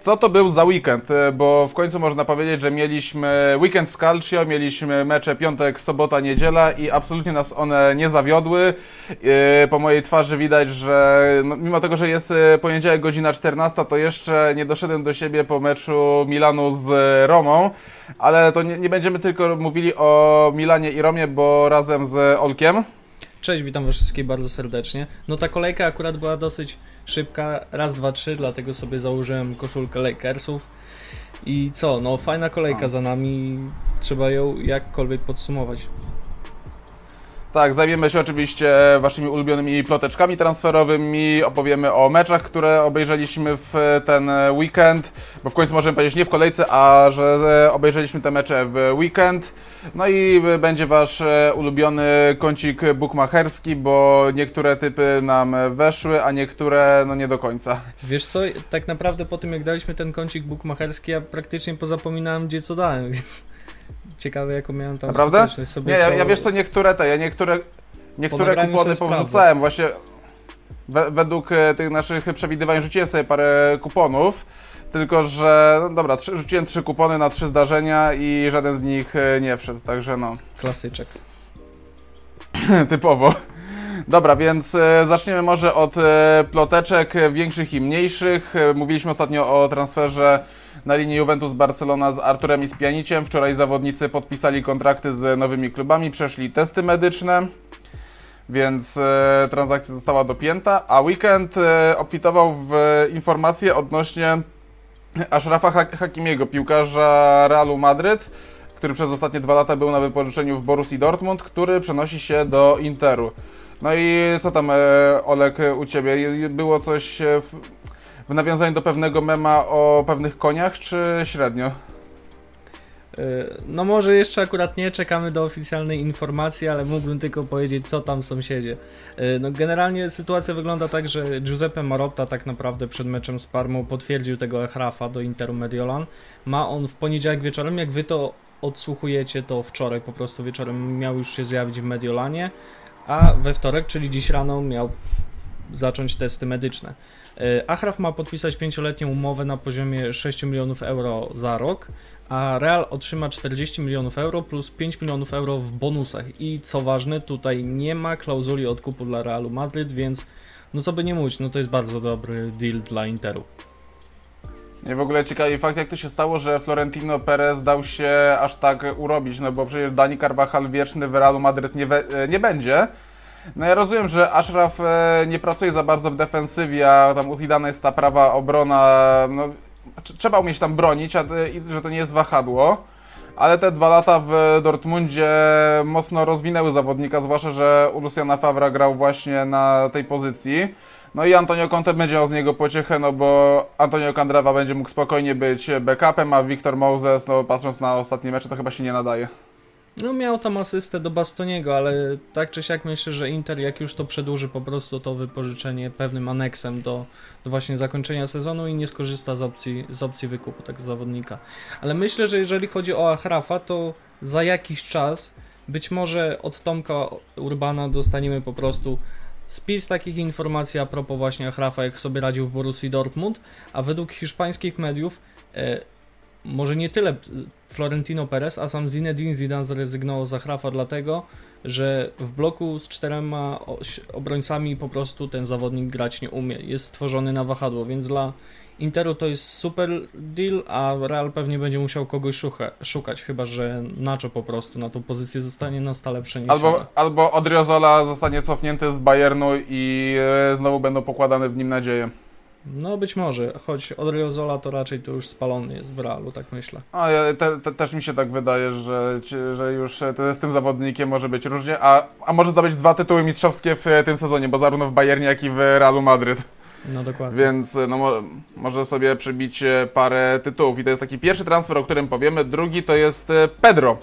Co to był za weekend? E, bo w końcu można powiedzieć, że mieliśmy weekend z Calcio, mieliśmy mecze piątek, sobota, niedziela i absolutnie nas one nie zawiodły. E, po mojej twarzy widać, że no, mimo tego, że jest e, poniedziałek godzina 14, to jeszcze nie doszedłem do siebie po meczu Milanu z Romą. Ale to nie, nie będziemy tylko mówili o Milanie i Romie, bo razem z Olkiem Cześć, witam was wszystkich bardzo serdecznie. No ta kolejka akurat była dosyć szybka, raz, dwa, trzy, dlatego sobie założyłem koszulkę Lakersów. I co, no fajna kolejka za nami, trzeba ją jakkolwiek podsumować. Tak, zajmiemy się oczywiście waszymi ulubionymi ploteczkami transferowymi, opowiemy o meczach, które obejrzeliśmy w ten weekend, bo w końcu możemy powiedzieć nie w kolejce, a że obejrzeliśmy te mecze w weekend. No i będzie wasz ulubiony kącik bukmacherski, bo niektóre typy nam weszły, a niektóre no nie do końca. Wiesz co, tak naprawdę po tym jak daliśmy ten kącik bukmacherski, ja praktycznie pozapominałem gdzie co dałem, więc... Ciekawe, jaką miałem tam Naprawdę? Sobie nie, ja, ja wiesz co, niektóre te, ja niektóre, niektóre kupony powrzucałem. Właśnie we, według e, tych naszych przewidywań rzuciłem sobie parę kuponów. Tylko, że no dobra, trzy, rzuciłem trzy kupony na trzy zdarzenia i żaden z nich e, nie wszedł, także no. Klasyczek. Typowo. Dobra, więc e, zaczniemy może od ploteczek większych i mniejszych. Mówiliśmy ostatnio o transferze na linii Juventus-Barcelona z Arturem i z Pianiciem. Wczoraj zawodnicy podpisali kontrakty z nowymi klubami, przeszli testy medyczne, więc e, transakcja została dopięta, a weekend e, obfitował w informacje odnośnie Ashrafa Hakimiego, piłkarza Realu Madryt, który przez ostatnie dwa lata był na wypożyczeniu w Borussii Dortmund, który przenosi się do Interu. No i co tam, e, Olek, u Ciebie? Było coś w w nawiązaniu do pewnego mema o pewnych koniach, czy średnio? E, no może jeszcze akurat nie czekamy do oficjalnej informacji, ale mógłbym tylko powiedzieć, co tam sąsiedzie. E, no generalnie sytuacja wygląda tak, że Giuseppe Marotta tak naprawdę przed meczem z Parmą potwierdził tego Echrafa do Interu Mediolan. Ma on w poniedziałek wieczorem, jak wy to odsłuchujecie, to wczoraj po prostu wieczorem miał już się zjawić w Mediolanie, a we wtorek, czyli dziś rano miał zacząć testy medyczne. E, Achraf ma podpisać pięcioletnią umowę na poziomie 6 milionów euro za rok, a Real otrzyma 40 milionów euro plus 5 milionów euro w bonusach. I co ważne, tutaj nie ma klauzuli odkupu dla Realu Madryt, więc no co by nie mówić, no to jest bardzo dobry deal dla Interu. Nie w ogóle ciekawy fakt, jak to się stało, że Florentino Perez dał się aż tak urobić, no bo przecież Dani Carvajal wieczny w Realu Madryt nie, we, nie będzie. No ja rozumiem, że Ashraf e, nie pracuje za bardzo w defensywie, a tam u Zidane jest ta prawa obrona, no, trzeba umieć tam bronić, a, i, że to nie jest wahadło. Ale te dwa lata w Dortmundzie mocno rozwinęły zawodnika, zwłaszcza, że u Luciana Favra grał właśnie na tej pozycji. No i Antonio Conte będzie miał z niego pociechę, no bo Antonio Candreva będzie mógł spokojnie być backupem, a Victor Moses, no patrząc na ostatnie mecze, to chyba się nie nadaje. No miał tam asystę do Bastoniego, ale tak czy siak myślę, że Inter jak już to przedłuży po prostu to wypożyczenie pewnym aneksem do, do właśnie zakończenia sezonu i nie skorzysta z opcji, z opcji wykupu tak zawodnika. Ale myślę, że jeżeli chodzi o Achrafa, to za jakiś czas być może od Tomka Urbana dostaniemy po prostu spis takich informacji a propos właśnie Achrafa, jak sobie radził w Borussii Dortmund, a według hiszpańskich mediów e, może nie tyle Florentino Perez, a sam Zinedine Zidane zrezygnował z Zachrafa dlatego, że w bloku z czterema obrońcami po prostu ten zawodnik grać nie umie. Jest stworzony na wahadło, więc dla Interu to jest super deal, a Real pewnie będzie musiał kogoś szuka, szukać, chyba że Nacho po prostu na tą pozycję zostanie na stale przeniesiony. Albo, albo Odriozola zostanie cofnięty z Bayernu i e, znowu będą pokładane w nim nadzieje. No być może, choć Odriozola to raczej to już spalony jest w realu, tak myślę. A ja, te, te, też mi się tak wydaje, że, że już e, z tym zawodnikiem może być różnie, a, a może zdobyć dwa tytuły mistrzowskie w e, tym sezonie, bo zarówno w Bayernie, jak i w Realu Madryt. No dokładnie. Więc e, no, może sobie przybić parę tytułów. I to jest taki pierwszy transfer, o którym powiemy. Drugi to jest Pedro.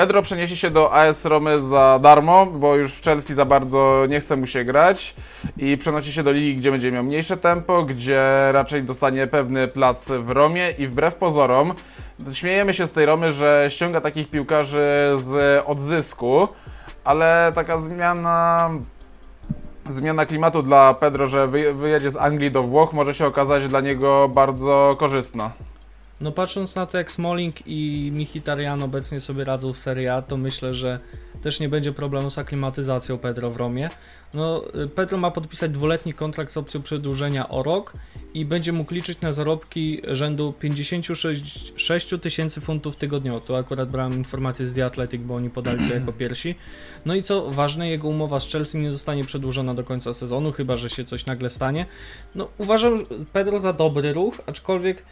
Pedro przeniesie się do AS Romy za darmo, bo już w Chelsea za bardzo nie chce mu się grać i przenosi się do ligi, gdzie będzie miał mniejsze tempo, gdzie raczej dostanie pewny plac w Romie i wbrew pozorom śmiejemy się z tej Romy, że ściąga takich piłkarzy z odzysku, ale taka zmiana zmiana klimatu dla Pedro, że wyjedzie z Anglii do Włoch, może się okazać dla niego bardzo korzystna. No patrząc na to, jak Smalling i Mkhitaryan obecnie sobie radzą w Serie A, to myślę, że też nie będzie problemu z aklimatyzacją Pedro w Romie. No, y, Pedro ma podpisać dwuletni kontrakt z opcją przedłużenia o rok i będzie mógł liczyć na zarobki rzędu 56 tysięcy funtów tygodniowo. To akurat brałem informację z The Athletic, bo oni podali to jako pierwsi. No i co ważne, jego umowa z Chelsea nie zostanie przedłużona do końca sezonu, chyba że się coś nagle stanie. No, uważam Pedro za dobry ruch, aczkolwiek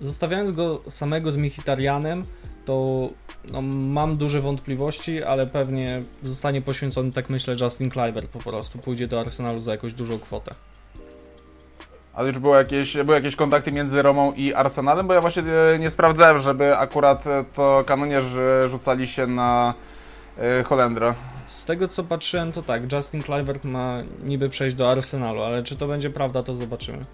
zostawiając go samego z Michitarianem, to no, mam duże wątpliwości, ale pewnie zostanie poświęcony, tak myślę, Justin Cliver po prostu. Pójdzie do Arsenalu za jakąś dużą kwotę. Ale już było jakieś, były jakieś kontakty między Romą i Arsenalem? Bo ja właśnie e, nie sprawdzałem, żeby akurat e, to kanonierze rzucali się na e, Holendra. Z tego co patrzyłem, to tak, Justin Clivert ma niby przejść do Arsenalu, ale czy to będzie prawda, to zobaczymy.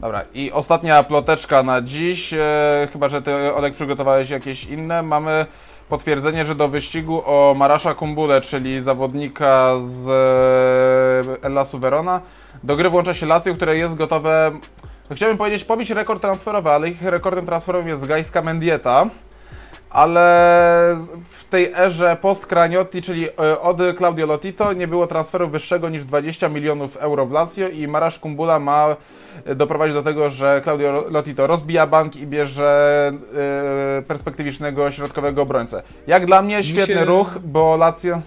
Dobra, i ostatnia ploteczka na dziś. E, chyba, że ty, Olek, przygotowałeś jakieś inne. Mamy potwierdzenie, że do wyścigu o Marasza Kumbule, czyli zawodnika z e, Ellasu Verona, do gry włącza się Lazio, które jest gotowe, chciałbym powiedzieć, pobić rekord transferowy, ale ich rekordem transferowym jest Gajska Mendieta ale w tej erze post-Craniotti, czyli e, od Claudio Lotito, nie było transferu wyższego niż 20 milionów euro w Lazio i Marasz Kumbula ma doprowadzić do tego, że Claudio Lotito rozbija bank i bierze yy, perspektywicznego środkowego obrońcę. Jak dla mnie świetny się... ruch, bo Lazio...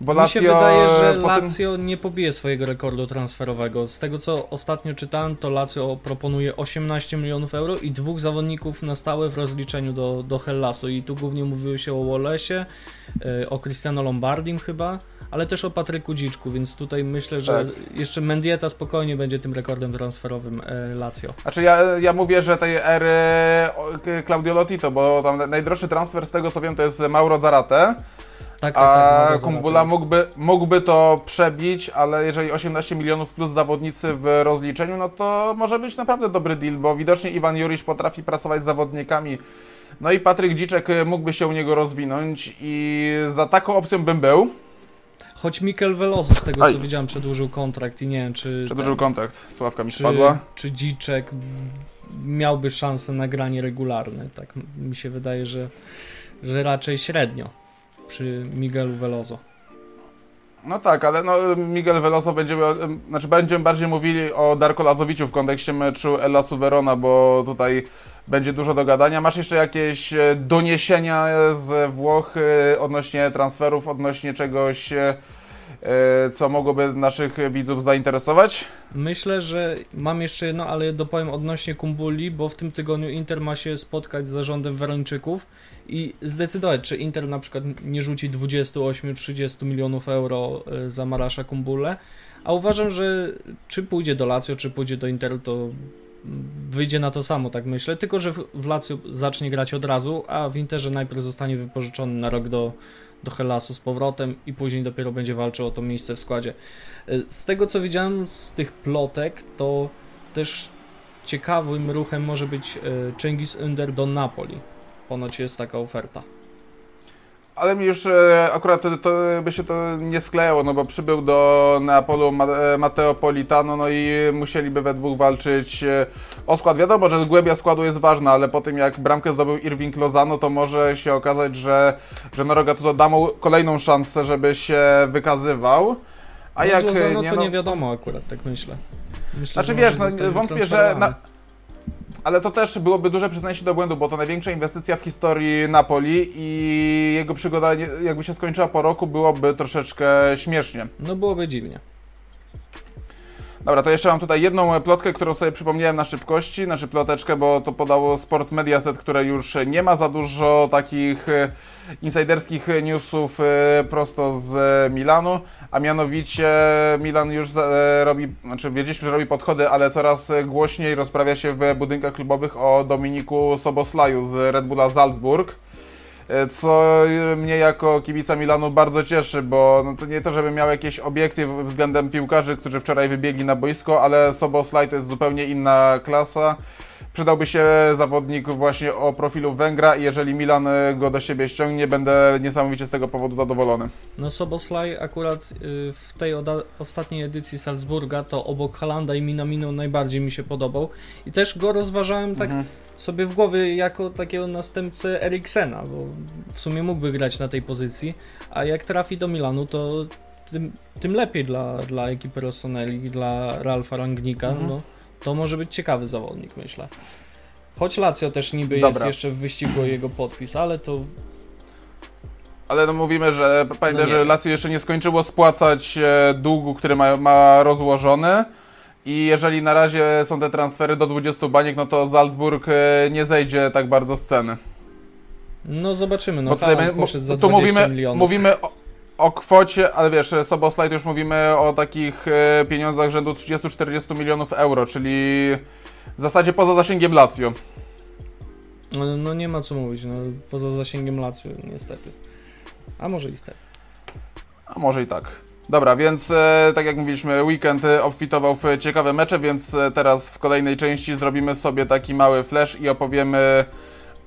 Bo Mi Lazio, się wydaje, że Lazio tym... nie pobije swojego rekordu transferowego. Z tego co ostatnio czytałem, to Lazio proponuje 18 milionów euro i dwóch zawodników na stałe w rozliczeniu do, do Hellasu. I tu głównie mówiło się o Wallace'ie, o Cristiano Lombardim chyba ale też o Patryku Dziczku, więc tutaj myślę, że tak. jeszcze Mendieta spokojnie będzie tym rekordem transferowym e, Lazio. Znaczy ja, ja mówię, że tej ery Claudio Lotito, bo tam najdroższy transfer z tego co wiem to jest Mauro Zarate. Tak, tak, a tak, Kumbula mógłby, mógłby to przebić, ale jeżeli 18 milionów plus zawodnicy w rozliczeniu, no to może być naprawdę dobry deal, bo widocznie Iwan Jurisz potrafi pracować z zawodnikami. No i Patryk Dziczek mógłby się u niego rozwinąć i za taką opcją bym był. Choć Mikel Veloso, z tego Aj. co widziałem, przedłużył kontrakt i nie wiem, czy... Przedłużył ten, kontrakt, Sławka mi czy, spadła. Czy Dziczek miałby szansę na granie regularne, tak mi się wydaje, że, że raczej średnio przy Miguelu Veloso. No tak, ale no, Miguel Veloso będziemy, znaczy będziemy bardziej mówili o Darko Lazowiciu w kontekście meczu Ella Suverona, bo tutaj będzie dużo do gadania. Masz jeszcze jakieś e, doniesienia z Włoch e, odnośnie transferów, odnośnie czegoś, e, co mogłoby naszych widzów zainteresować? Myślę, że mam jeszcze jedno, ale dopowiem odnośnie Kumbuli, bo w tym tygodniu Inter ma się spotkać z zarządem Werończyków i zdecydować, czy Inter na przykład nie rzuci 28-30 milionów euro za Marasza Kumbulę, a uważam, że czy pójdzie do Lazio, czy pójdzie do Interu, to wyjdzie na to samo, tak myślę, tylko że w Lazio zacznie grać od razu, a w Interze najpierw zostanie wypożyczony na rok do, do Helasu z powrotem i później dopiero będzie walczył o to miejsce w składzie. Z tego co widziałem z tych plotek, to też ciekawym ruchem może być e, Cengiz Under do Napoli. Ponoć jest taka oferta. Ale mi już e, akurat to, to, by się to nie sklejało, no bo przybył do Neapolu e, Matteo Politano, no i musieliby we dwóch walczyć e, o skład. Wiadomo, że głębia składu jest ważna, ale po tym jak bramkę zdobył Irving Lozano, to może się okazać, że, że Noroga tu da mu kolejną szansę, żeby się wykazywał. A no jak Lozano nie, to no, nie wiadomo akurat, tak myślę. myślę znaczy wiesz, no, wątpię, że... Na, ale to też byłoby duże przyznanie się do błędu, bo to największa inwestycja w historii Napoli i jego przygoda, jakby się skończyła po roku, byłoby troszeczkę śmiesznie. No byłoby dziwnie. Dobra, to jeszcze mam tutaj jedną plotkę, którą sobie przypomniałem na szybkości, znaczy ploteczkę, bo to podało Sport Mediaset, które już nie ma za dużo takich e, insiderskich newsów e, prosto z Milanu, a mianowicie Milan już e, robi, znaczy wiedzieliśmy, że robi podchody, ale coraz głośniej rozprawia się w budynkach klubowych o Dominiku Soboslaju z Red Bulla Salzburg. E, co mnie jako kibica Milanu bardzo cieszy, bo no to nie to, żebym miał jakieś obiekcje względem piłkarzy, którzy wczoraj wybiegli na boisko, ale Soboslaj to jest zupełnie inna klasa. przydałby się zawodnik właśnie o profilu Węgra i jeżeli Milan go do siebie ściągnie, będę niesamowicie z tego powodu zadowolony. No Soboslaj akurat w tej ostatniej edycji Salzburga to obok Halanda i Minamino najbardziej mi się podobał i też go rozważałem tak mhm. Sobie w głowie jako takiego następcę Eriksena, bo w sumie mógłby grać na tej pozycji, a jak trafi do Milanu to tym, tym lepiej dla, dla ekipy Rossoneri, dla Ralfa Rangnika, mhm. no, to może być ciekawy zawodnik, myślę. Choć Lazio też niby Dobra. jest jeszcze w wyścigu jego podpis, ale to... Ale no mówimy, że pamiętaj, no że Lazio jeszcze nie skończyło spłacać e, długu, który ma, ma rozłożony. I jeżeli na razie są te transfery do 20 baniek, no to Salzburg e, nie zejdzie tak bardzo z ceny. No zobaczymy, no Haaland poszedł za tu 20 mówimy, milionów. Mówimy o, o kwocie, ale wiesz, Soboslide już mówimy o takich e, pieniądzach rzędu 30-40 milionów euro, czyli w zasadzie poza zasięgiem Lazio. No, no, nie ma co mówić, no, poza zasięgiem Lazio niestety. A może niestety. A może i tak. Dobra, więc e, tak jak mówiliśmy, weekend e, obfitował w ciekawe mecze, więc e, teraz w kolejnej części zrobimy sobie taki mały flash i opowiemy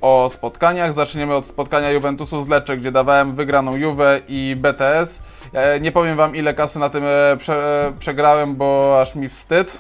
o spotkaniach. Zaczniemy od spotkania Juventusu z Lecce, gdzie dawałem wygraną Juve i BTS. Nie powiem wam ile kasy na tym prze, przegrałem, bo aż mi wstyd.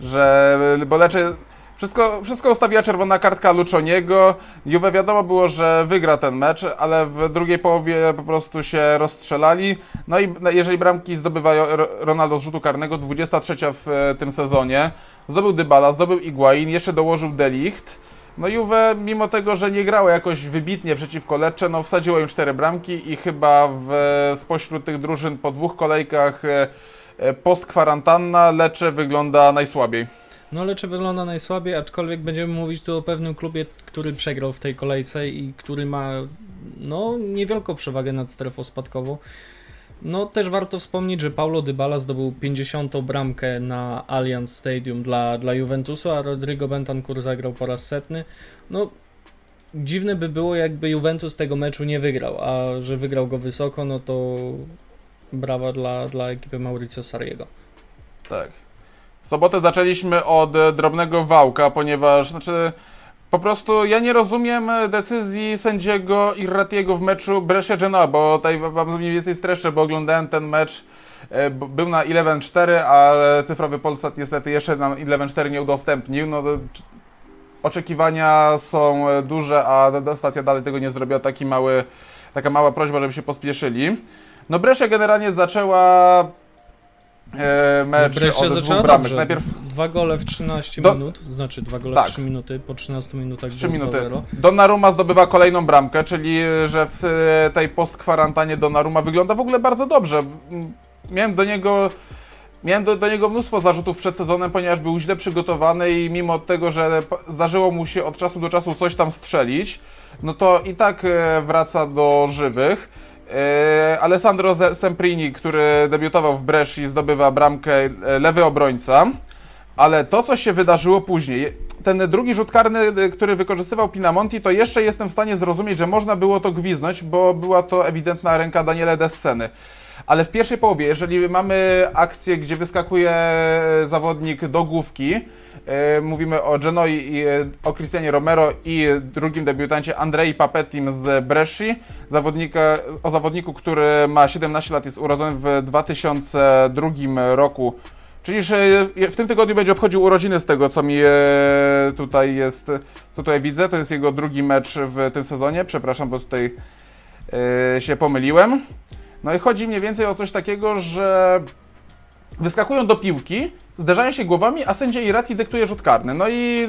Że, bo Lecce wszystko, wszystko ustawiła czerwona kartka Luczoniego. Juve wiadomo było, że wygra ten mecz, ale w drugiej połowie po prostu się rozstrzelali. No i jeżeli bramki zdobywa Ronaldo z rzutu karnego, 23 w tym sezonie, zdobył Dybala, zdobył Iguain, jeszcze dołożył Delicht. No Juve, mimo tego, że nie grało jakoś wybitnie przeciwko Lecce, no wsadziło im cztery bramki i chyba w, spośród tych drużyn po dwóch kolejkach e, e, post-kwarantanna Lecce wygląda najsłabiej. No Lecce wygląda najsłabiej, aczkolwiek będziemy mówić tu o pewnym klubie, który przegrał w tej kolejce i który ma no niewielką przewagę nad strefą spadkową. No też warto wspomnieć, że Paulo Dybala zdobył 50. bramkę na Allianz Stadium dla, dla Juventusu, a Rodrigo Bentancur zagrał po raz setny. No dziwne by było, jakby Juventus tego meczu nie wygrał, a że wygrał go wysoko, no to brawa dla, dla ekipy Mauricio Sariego. Tak. Sobotę zaczęliśmy od drobnego wałka, ponieważ znaczy po prostu ja nie rozumiem decyzji sędziego Irratiego w meczu Brescia-Genoa, bo tutaj wam mniej więcej streszczę, bo oglądałem ten mecz e, był na 11.4, ale cyfrowy Polsat niestety jeszcze na 11.4 nie udostępnił. No, oczekiwania są duże, a stacja dalej tego nie zrobiła. Taki mały, taka mała prośba, żeby się pospieszyli. No Brescia generalnie zaczęła e, mecz Brescia od dwóch bramek. Najpierw dwa gole w 13 Do... minut, znaczy dwa gole tak. w 3 minuty, po 13 minutach 3 minuty. Donnarumma zdobywa kolejną bramkę, czyli że w e, tej postkwarantannie Donnarumma wygląda w ogóle bardzo dobrze. Miałem do niego Miałem do, do, niego mnóstwo zarzutów przed sezonem, ponieważ był źle przygotowany i mimo tego, że zdarzyło mu się od czasu do czasu coś tam strzelić, no to i tak e, wraca do żywych. E, Alessandro Semprini, który debiutował w Bresci, zdobywa bramkę e, lewy obrońca, ale to, co się wydarzyło później, ten drugi rzut karny, e, który wykorzystywał Pinamonti, to jeszcze jestem w stanie zrozumieć, że można było to gwiznąć, bo była to ewidentna ręka Daniele Desseny. Ale w pierwszej połowie, jeżeli mamy akcję, gdzie wyskakuje zawodnik do główki, E, mówimy o Genoi, e, o Cristianie Romero i drugim debiutancie Andrei Papetim z Bresci, zawodnika, o zawodniku, który ma 17 lat, jest urodzony w 2002 roku. Czyli że w tym tygodniu będzie obchodził urodziny z tego, co mi e, tutaj jest, co tutaj widzę. To jest jego drugi mecz w tym sezonie. Przepraszam, bo tutaj się pomyliłem. No i chodzi mniej więcej o coś takiego, że wyskakują do piłki, zderzają się głowami, a sędzia Irati dyktuje rzut karny. No i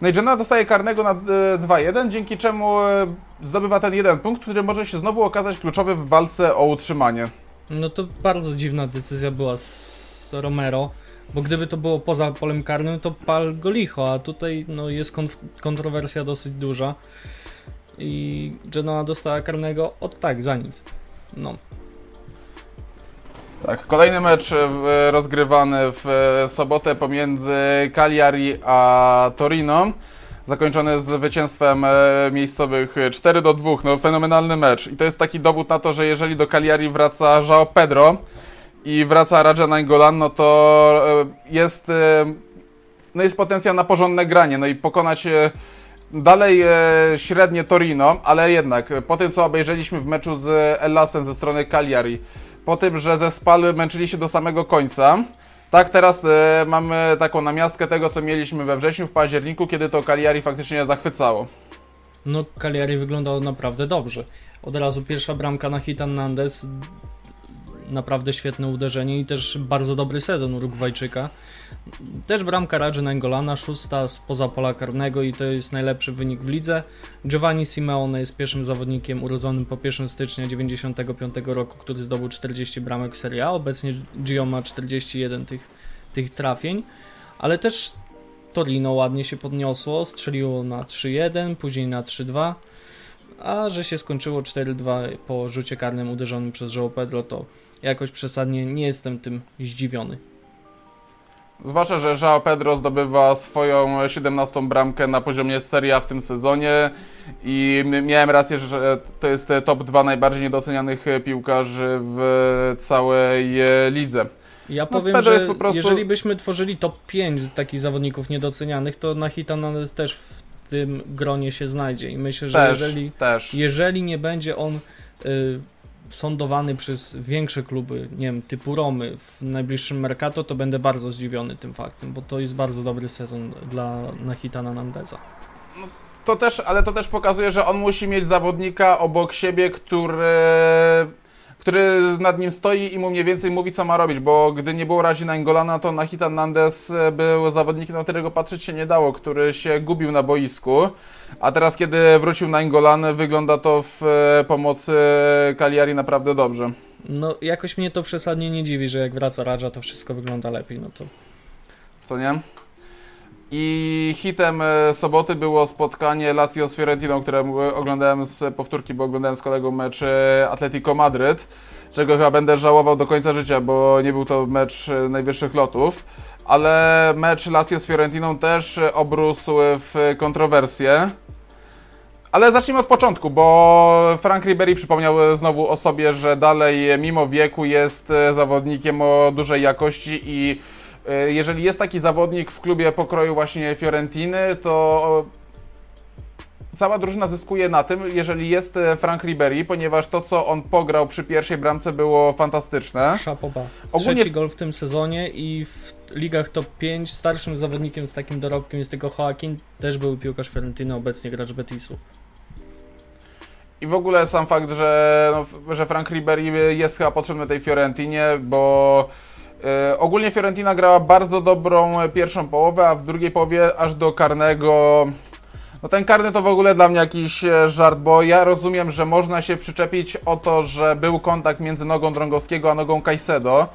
Nejdzena dostaje karnego na 2-1, e, dzięki czemu e, zdobywa ten jeden punkt, który może się znowu okazać kluczowy w walce o utrzymanie. No to bardzo dziwna decyzja była z Romero, bo gdyby to było poza polem karnym, to pal go licho, a tutaj no, jest kontrowersja dosyć duża i Genoa dostała karnego od tak, za nic. No, tak, kolejny mecz e, rozgrywany w e, sobotę pomiędzy Cagliari a Torino. Zakończony zwycięstwem e, miejscowych 4 do 2. No, fenomenalny mecz. I to jest taki dowód na to, że jeżeli do Cagliari wraca João Pedro i wraca Raja Nainggolan, no to jest no jest potencjał na porządne granie, no i pokonać dalej e, średnie Torino, ale jednak po tym, co obejrzeliśmy w meczu z Ellasem ze strony Cagliari, po tym, że ze Spal męczyli się do samego końca, tak teraz e, mamy taką namiastkę tego, co mieliśmy we wrześniu, w październiku, kiedy to Cagliari faktycznie zachwycało. No, Cagliari wyglądał naprawdę dobrze. Od razu pierwsza bramka na Hitan Nandes, naprawdę świetne uderzenie i też bardzo dobry sezon Urugwajczyka. Też bramka Radży Nangolana, szósta spoza pola karnego i to jest najlepszy wynik w lidze. Giovanni Simeone jest pierwszym zawodnikiem urodzonym po 1 stycznia 1995 roku, który zdobył 40 bramek w Serie A. Obecnie Gio ma 41 tych, tych trafień, ale też Torino ładnie się podniosło, strzeliło na 3-1, później na 3-2, a że się skończyło 4-2 po rzucie karnym uderzonym przez João Pedro, to jakoś przesadnie nie jestem tym zdziwiony. Zwłaszcza, że João Pedro zdobywa swoją 17 bramkę na poziomie Serie A w tym sezonie i miałem rację, że to jest top 2 najbardziej niedocenianych piłkarzy w całej lidze. Ja no, powiem, że prostu... jeżeli byśmy tworzyli top 5 takich zawodników niedocenianych, to na Hitanes też w tym gronie się znajdzie i myślę, że też, jeżeli, też. jeżeli nie będzie on y, sądowany przez większe kluby, nie wiem, typu Romy w najbliższym Mercato, to będę bardzo zdziwiony tym faktem, bo to jest bardzo dobry sezon dla Nahitana Nandeza. No, to też, ale to też pokazuje, że on musi mieć zawodnika obok siebie, który który nad nim stoi i mu mniej więcej mówi, co ma robić, bo gdy nie było Razi Naingolana, to Nahitan Nandes był zawodnikiem, na którego patrzeć się nie dało, który się gubił na boisku, a teraz, kiedy wrócił Nainggolan, wygląda to w e, pomocy Cagliari naprawdę dobrze. No, jakoś mnie to przesadnie nie dziwi, że jak wraca Raja, to wszystko wygląda lepiej, no to... Co nie? I hitem e, soboty było spotkanie Lazio z Fiorentiną, które oglądałem z powtórki, bo oglądałem z kolegą mecz e, Atletico Madryt, czego chyba będę żałował do końca życia, bo nie był to mecz e, najwyższych lotów. Ale mecz Lazio z Fiorentiną też obrósł w kontrowersje. Ale zacznijmy od początku, bo Frank Ribery przypomniał znowu o sobie, że dalej mimo wieku jest zawodnikiem o dużej jakości i jeżeli jest taki zawodnik w klubie pokroju właśnie Fiorentiny, to cała drużyna zyskuje na tym, jeżeli jest e, Frank Ribery, ponieważ to, co on pograł przy pierwszej bramce było fantastyczne. Szapoba. Ogólnie... Trzeci gol w tym sezonie i w ligach top 5 starszym zawodnikiem z takim dorobkiem jest tylko Joaquin, też był piłkarz Fiorentiny, obecnie gracz Betisu. I w ogóle sam fakt, że, no, że Frank Ribery jest chyba potrzebny tej Fiorentinie, bo E, ogólnie Fiorentina grała bardzo dobrą pierwszą połowę, a w drugiej połowie aż do karnego. No ten karny to w ogóle dla mnie jakiś e, żart, bo ja rozumiem, że można się przyczepić o to, że był kontakt między nogą Drągowskiego a nogą Caicedo,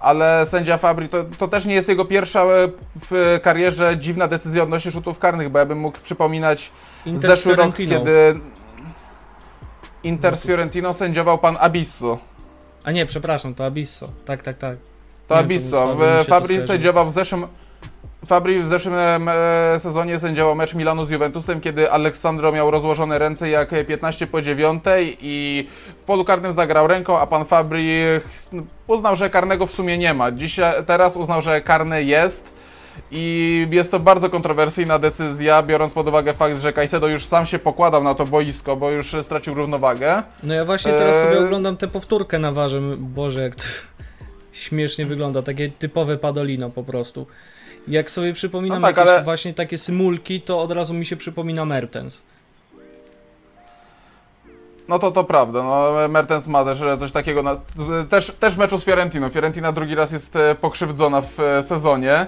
ale sędzia Fabri to, to też nie jest jego pierwsza e, w karierze dziwna decyzja odnośnie rzutów karnych, bo ja bym mógł przypominać Inter zeszły rok, kiedy Inter z Fiorentino sędziował pan Abisso. A nie, przepraszam, to Abisso. Tak, tak, tak. To Abisso. Fabri sędziował w zeszłym... Fabri w zeszłym e, sezonie sędziował mecz Milanu z Juventusem, kiedy Aleksandro miał rozłożone ręce jak 15 po 9 i w polu karnym zagrał ręką, a pan Fabri uznał, że karnego w sumie nie ma. Dzisiaj, teraz uznał, że karny jest i jest to bardzo kontrowersyjna decyzja, biorąc pod uwagę fakt, że Caicedo już sam się pokładał na to boisko, bo już stracił równowagę. No ja właśnie teraz sobie e, oglądam tę powtórkę na warze. Boże, jak to śmiesznie wygląda, takie typowe Padolino po prostu. Jak sobie przypominam no tak, jakieś ale... właśnie takie symulki, to od razu mi się przypomina Mertens. No to to prawda, no Mertens ma też coś takiego, na, też, też w meczu z Fiorentino. Fiorentina drugi raz jest e, pokrzywdzona w e, sezonie,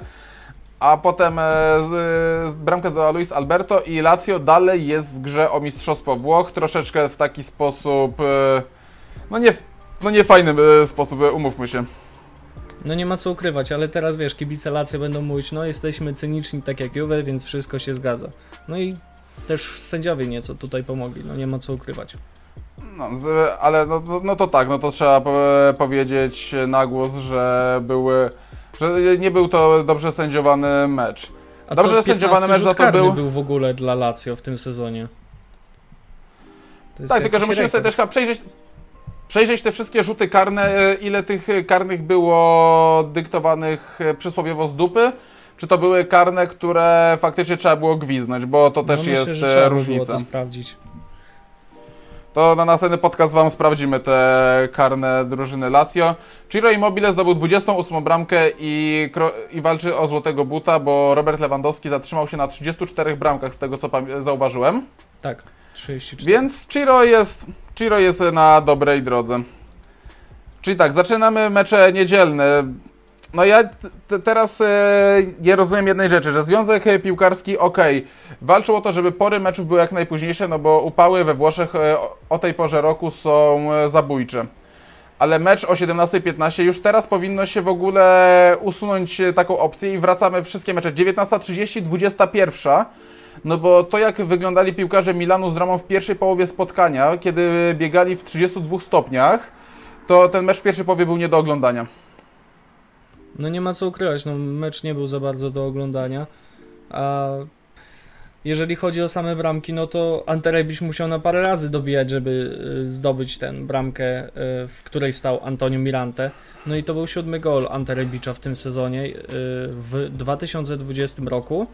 a potem e, z, bramkę zdała Luis Alberto i Lazio dalej jest w grze o Mistrzostwo Włoch, troszeczkę w taki sposób, no nie, no nie fajny sposób, umówmy się. No nie ma co ukrywać, ale teraz wiesz, kibice Lazio będą mówić, no jesteśmy cyniczni tak jak Juve, więc wszystko się zgadza. No i też sędziowie nieco tutaj pomogli, no nie ma co ukrywać. No, ale no, no, no to tak, no to trzeba powiedzieć na głos, że były, że nie był to dobrze sędziowany mecz. A dobrze sędziowany mecz za to był... był w ogóle dla Lazio w tym sezonie. Tak, tylko że musimy sobie też przejrzeć, przejrzeć te wszystkie rzuty karne, e, ile tych karnych było dyktowanych e, przysłowiowo z dupy. czy to były karne, które faktycznie trzeba było gwiznąć, bo to też no jest myślę, że trzeba różnica. Było to sprawdzić. To na następny podcast Wam sprawdzimy te karne drużyny Lazio. Ciro Immobile zdobył 28 bramkę i, i walczy o złotego buta, bo Robert Lewandowski zatrzymał się na 34 bramkach, z tego co zauważyłem. Tak, 34. Więc Ciro jest, Ciro jest na dobrej drodze. Czyli tak, zaczynamy mecze niedzielne. No ja teraz e, nie rozumiem jednej rzeczy, że Związek Piłkarski, ok, walczył o to, żeby pory meczów były jak najpóźniejsze, no bo upały we Włoszech e, o tej porze roku są e, zabójcze. Ale mecz o 17.15 już teraz powinno się w ogóle usunąć taką opcję i wracamy wszystkie mecze 19.30, 21. No bo to jak wyglądali piłkarze Milanu z Romą w pierwszej połowie spotkania, kiedy biegali w 32 stopniach, to ten mecz w pierwszej połowie był nie do oglądania. No nie ma co ukrywać, no mecz nie był za bardzo do oglądania. A jeżeli chodzi o same bramki, no to Anterebiś musiał na parę razy dobijać, żeby y, zdobyć tę bramkę, y, w której stał Antonio Mirante. No i to był siódmy gol Anterebicza w tym sezonie y, w 2020 roku.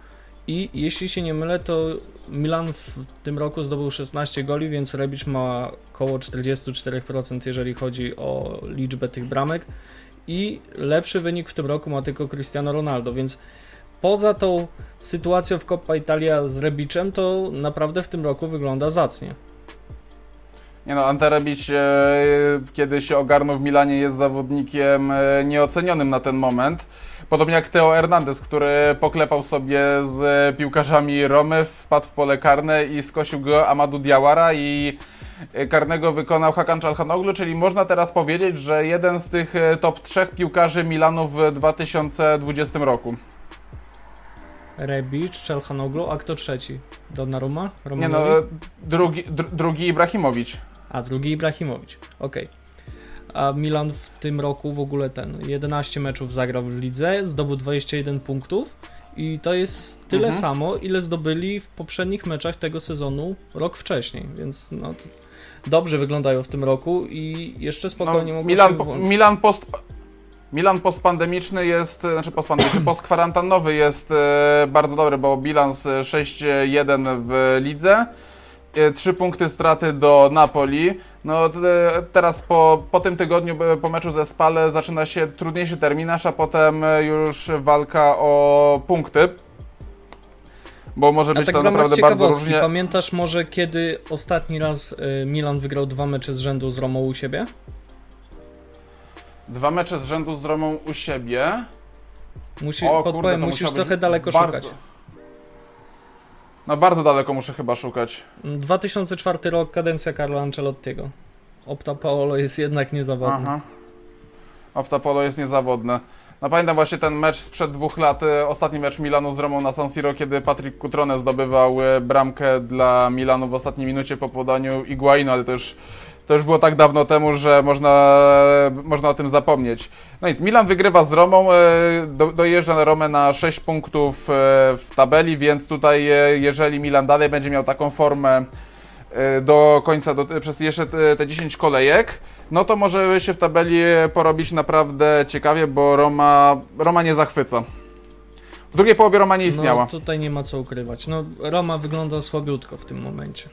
I jeśli się nie mylę, to Milan w tym roku zdobył 16 goli, więc Rebic ma około 44%, jeżeli chodzi o liczbę tych bramek i lepszy wynik w tym roku ma tylko Cristiano Ronaldo, więc poza tą sytuacją w Coppa Italia z Rebiczem, to naprawdę w tym roku wygląda zacnie. Nie no, Ante Rebic, e, kiedy się ogarnął w Milanie, jest zawodnikiem e, nieocenionym na ten moment. Podobnie jak Teo Hernandez, który poklepał sobie z piłkarzami Romy, wpadł w pole karne i skosił go Amadou Diawara i E, karnego wykonał Hakan Czalhanoglu, czyli można teraz powiedzieć, że jeden z tych e, top trzech piłkarzy Milanu w 2020 roku. Rebic, Czalhanoglu, a kto trzeci? Donnarumma? Nie no, drugi, dr drugi Ibrahimowicz. A, drugi Ibrahimowicz, okej. Okay. A Milan w tym roku w ogóle ten 11 meczów zagrał w lidze, zdobył 21 punktów i to jest tyle mhm. samo, ile zdobyli w poprzednich meczach tego sezonu rok wcześniej, więc no, dobrze wyglądają w tym roku i jeszcze spokojnie no, mogą Milan, się Milan post Milan postpandemiczny jest, znaczy postkwarantannowy postkwarantannowy jest e, bardzo dobry, bo bilans 6-1 w lidze, e, trzy punkty straty do Napoli. No e, teraz po, po tym tygodniu, po meczu ze Spale zaczyna się trudniejszy terminarz, a potem już walka o punkty bo może być tak to naprawdę bardzo różnie. Pamiętasz może kiedy ostatni raz Milan wygrał dwa mecze z rzędu z Romą u siebie? Dwa mecze z rzędu z Romą u siebie. Musi, o, podpowiem, kurde, musisz trochę daleko bardzo... szukać. No bardzo daleko muszę chyba szukać. 2004 rok, kadencja Carlo Ancelottiego. Opta Paolo jest jednak niezawodny. Aha. Opta Paolo jest niezawodne. No pamiętam właśnie ten mecz sprzed dwóch lat, e, ostatni mecz Milanu z Romą na San Siro, kiedy Patrick Cutrone zdobywał e, bramkę dla Milanu w ostatniej minucie po podaniu Iguainu, ale to już, to już było tak dawno temu, że można, można o tym zapomnieć. No nic, Milan wygrywa z Romą, e, do, dojeżdża na Romę na 6 punktów w tabeli, więc tutaj jeżeli Milan dalej będzie miał taką formę do końca, do, przez jeszcze te 10 kolejek, no to może się w tabeli porobić naprawdę ciekawie, bo Roma, Roma nie zachwyca. W drugiej połowie Roma nie istniała. No tutaj nie ma co ukrywać. No Roma wygląda słabiutko w tym momencie.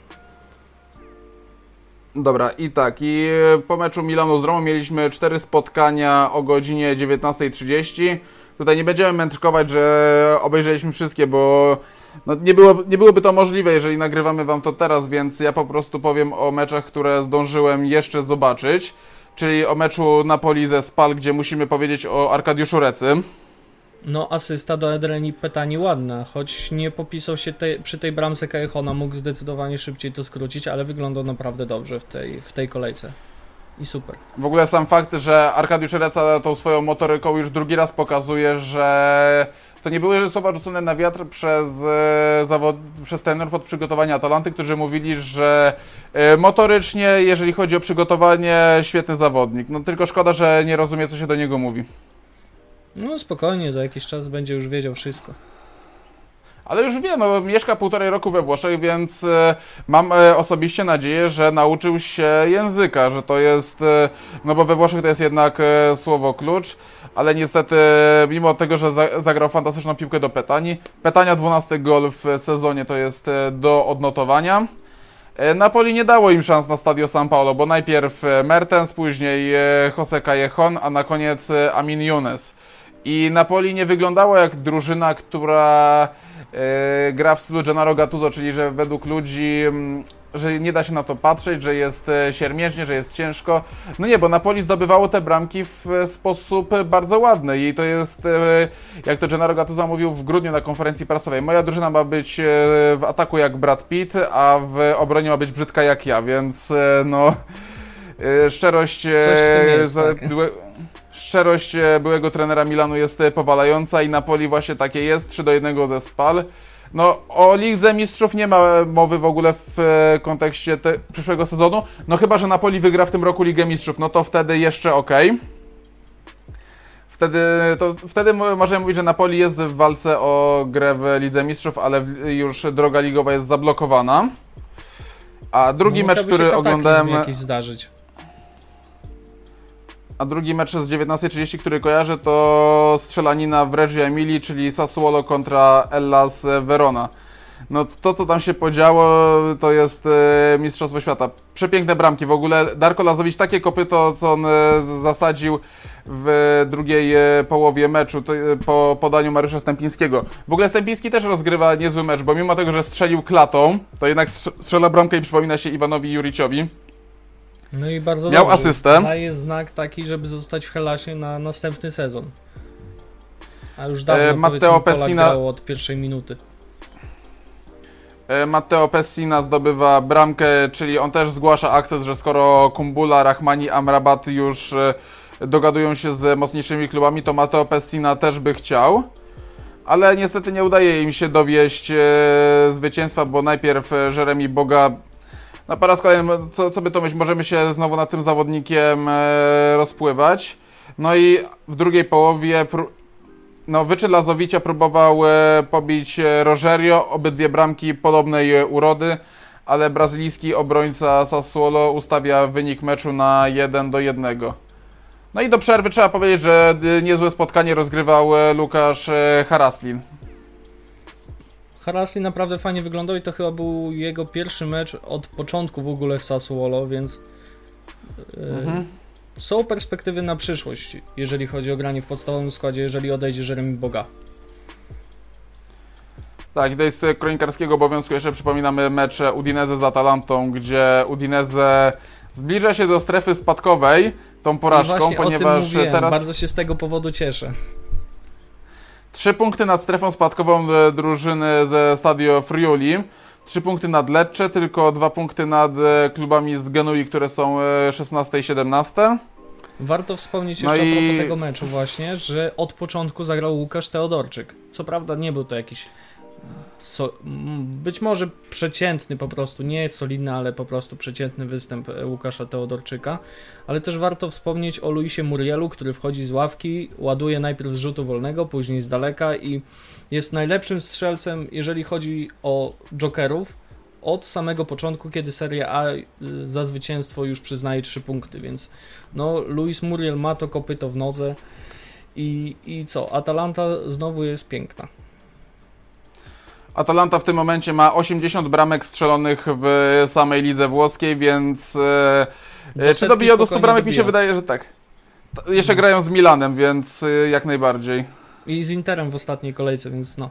Dobra, i tak, i po meczu Milanu z Romą mieliśmy cztery spotkania o godzinie 19.30. Tutaj nie będziemy mędrkować, że obejrzeliśmy wszystkie, bo no, nie, było, nie byłoby to możliwe, jeżeli nagrywamy wam to teraz, więc ja po prostu powiem o meczach, które zdążyłem jeszcze zobaczyć. Czyli o meczu Napoli ze Spal, gdzie musimy powiedzieć o Arkadiuszu Recy. No, asysta do Edreni Petani ładna, choć nie popisał się te, przy tej bramce Kajechona, mógł zdecydowanie szybciej to skrócić, ale wyglądał naprawdę dobrze w tej, w tej kolejce. I super. W ogóle sam fakt, że Arkadiusz Reca tą swoją motoryką już drugi raz pokazuje, że to nie były słowa rzucone na wiatr przez, e, zawod... przez trenerów od przygotowania Atalanty, którzy mówili, że e, motorycznie, jeżeli chodzi o przygotowanie, świetny zawodnik. No tylko szkoda, że nie rozumie, co się do niego mówi. No spokojnie, za jakiś czas będzie już wiedział wszystko. ale już wie, no mieszka półtorej roku we Włoszech, więc e, mam e, osobiście nadzieję, że nauczył się języka, że to jest, e, no bo we Włoszech to jest jednak słowo klucz, ale niestety mimo tego, że zagrał fantastyczną piłkę do Petani, Petania 12 gol w sezonie to jest do odnotowania. Napoli nie dało im szans na stadio San Paulo, bo najpierw Mertens, później Jose Callejon, a na koniec Amin Younes. I Napoli nie wyglądało jak drużyna, która e, gra w stylu Gennaro Gattuso, czyli że według ludzi mm, że nie da się na to patrzeć, że jest e, siermiężnie, że jest ciężko. No nie, bo Napoli zdobywało te bramki w sposób bardzo ładny i to jest, e, jak to Gennaro Gattuso mówił w grudniu na konferencji prasowej, moja drużyna ma być w ataku jak Brad Pitt, a w obronie ma być brzydka jak ja, więc no szczerość... Coś w tym jest, tak szczerość e, byłego trenera Milanu jest e, powalająca i Napoli właśnie takie jest, 3 do 1 ze Spal. No, o Lidze Mistrzów nie ma mowy w ogóle w e, kontekście te, przyszłego sezonu. No chyba, że Napoli wygra w tym roku Ligę Mistrzów, no to wtedy jeszcze ok. Wtedy, to, wtedy możemy mówić, że Napoli jest w walce o grę w Lidze Mistrzów, ale już droga ligowa jest zablokowana. A drugi no, mecz, który oglądałem... jakiś zdarzyć. A drugi mecz z 19.30, który kojarzę, to strzelanina w Reggio Emilii, czyli Sassuolo kontra Ellas Verona. No to, co tam się podziało, to jest e, Mistrzostwo Świata. Przepiękne bramki. W ogóle Darko Lazowicz takie kopyto, co on e, zasadził w drugiej e, połowie meczu to, po podaniu Mariusza Stępińskiego. W ogóle Stępiński też rozgrywa niezły mecz, bo mimo tego, że strzelił klatą, to jednak strzela bramkę i przypomina się Iwanowi Juriciowi. No i bardzo Miał dobrze. asystę. Daje znak taki, żeby zostać w Helasie na następny sezon. A już dawno e, Matteo Pessina od pierwszej minuty. E, Matteo Pessina zdobywa bramkę, czyli on też zgłasza akces, że skoro Kumbula, Rahmani, Amrabat już e, dogadują się z mocniejszymi klubami, to Matteo Pessina też by chciał. Ale niestety nie udaje im się dowieść e, zwycięstwa, bo najpierw Jeremy Boga no po raz kolejny, co, co by to myśleć, możemy się znowu nad tym zawodnikiem e, rozpływać. No i w drugiej połowie no, wyczyn Lazowicia próbował e, pobić e, Rogerio, obydwie bramki podobnej urody, ale brazylijski obrońca Sassuolo ustawia wynik meczu na 1 do 1. No i do przerwy trzeba powiedzieć, że niezłe spotkanie rozgrywał Łukasz Haraslin. Harasli naprawdę fajnie wyglądał i to chyba był jego pierwszy mecz od początku w ogóle w Sassuolo, więc e, mhm. są perspektywy na przyszłość, jeżeli chodzi o granie w podstawowym składzie, jeżeli odejdzie Jeremy Boga. Tak, to jest z kronikarskiego obowiązku jeszcze przypominamy mecze Udinese z Atalantą, gdzie Udinese zbliża się do strefy spadkowej tą porażką, ponieważ teraz... Bardzo się z tego powodu cieszę. Trzy punkty nad strefą spadkową e, drużyny ze Stadio Friuli. Trzy punkty nad Lecce, tylko dwa punkty nad e, klubami z Genui, które są 16 e, i 17. Warto wspomnieć no jeszcze no i... a propos tego meczu właśnie, że od początku zagrał Łukasz Teodorczyk. Co prawda nie był to jakiś so, być może przeciętny po prostu, nie jest solidny, ale po prostu przeciętny występ e, Łukasza Teodorczyka, ale też warto wspomnieć o Luisie Murielu, który wchodzi z ławki, ładuje najpierw z rzutu wolnego, później z daleka i jest najlepszym strzelcem, jeżeli chodzi o jokerów, od samego początku, kiedy Seria A y, za zwycięstwo już przyznaje 3 punkty, więc no Luis Muriel ma to kopyto w nodze i, i co, Atalanta znowu jest piękna. Atalanta w tym momencie ma 80 bramek strzelonych w samej lidze włoskiej, więc e, e czy dobija do 100 bramek? Dobija. Mi się wydaje, że tak. Jeszcze no. grają z Milanem, więc e, jak najbardziej. I z Interem w ostatniej kolejce, więc no.